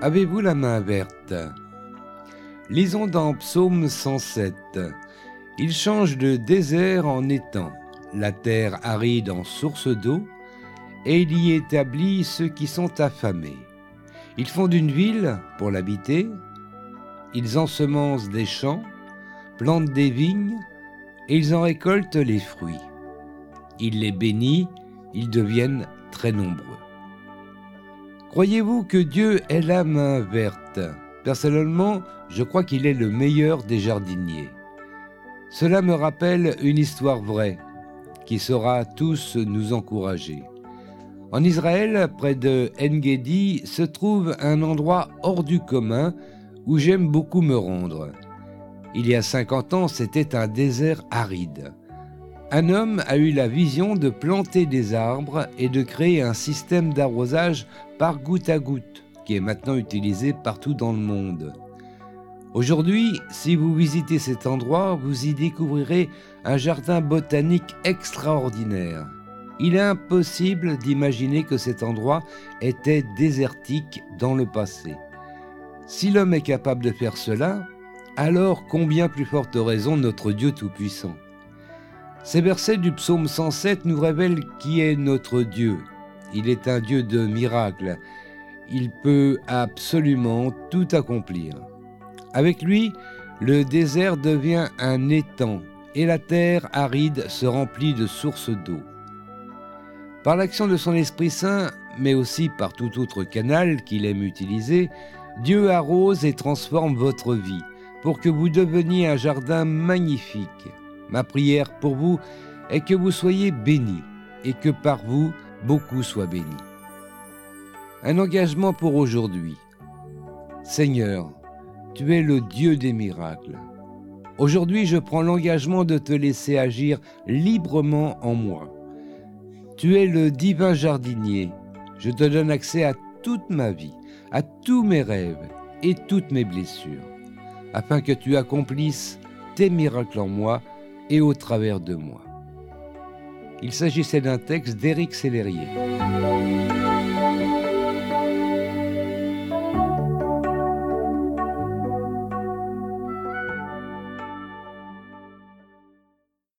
Avez-vous la main verte? Lisons dans Psaume 107. Il change de désert en étang, la terre aride en source d'eau, et il y établit ceux qui sont affamés. Ils font d'une ville pour l'habiter, ils ensemencent des champs, plantent des vignes, et ils en récoltent les fruits. Il les bénit, ils deviennent très nombreux. Croyez-vous que Dieu ait la main verte? Personnellement, je crois qu'il est le meilleur des jardiniers. Cela me rappelle une histoire vraie qui saura tous nous encourager. En Israël, près de Engedi, se trouve un endroit hors du commun où j'aime beaucoup me rendre. Il y a 50 ans, c'était un désert aride. Un homme a eu la vision de planter des arbres et de créer un système d'arrosage par goutte à goutte, qui est maintenant utilisé partout dans le monde. Aujourd'hui, si vous visitez cet endroit, vous y découvrirez un jardin botanique extraordinaire. Il est impossible d'imaginer que cet endroit était désertique dans le passé. Si l'homme est capable de faire cela, alors combien plus forte raison notre Dieu Tout-Puissant. Ces versets du psaume 107 nous révèlent qui est notre Dieu. Il est un Dieu de miracles. Il peut absolument tout accomplir. Avec lui, le désert devient un étang et la terre aride se remplit de sources d'eau. Par l'action de son Esprit Saint, mais aussi par tout autre canal qu'il aime utiliser, Dieu arrose et transforme votre vie pour que vous deveniez un jardin magnifique. Ma prière pour vous est que vous soyez bénis et que par vous, beaucoup soient bénis. Un engagement pour aujourd'hui. Seigneur, tu es le Dieu des miracles. Aujourd'hui, je prends l'engagement de te laisser agir librement en moi. Tu es le divin jardinier. Je te donne accès à toute ma vie, à tous mes rêves et toutes mes blessures, afin que tu accomplisses tes miracles en moi et au travers de moi. Il s'agissait d'un texte d'Éric Sellerier.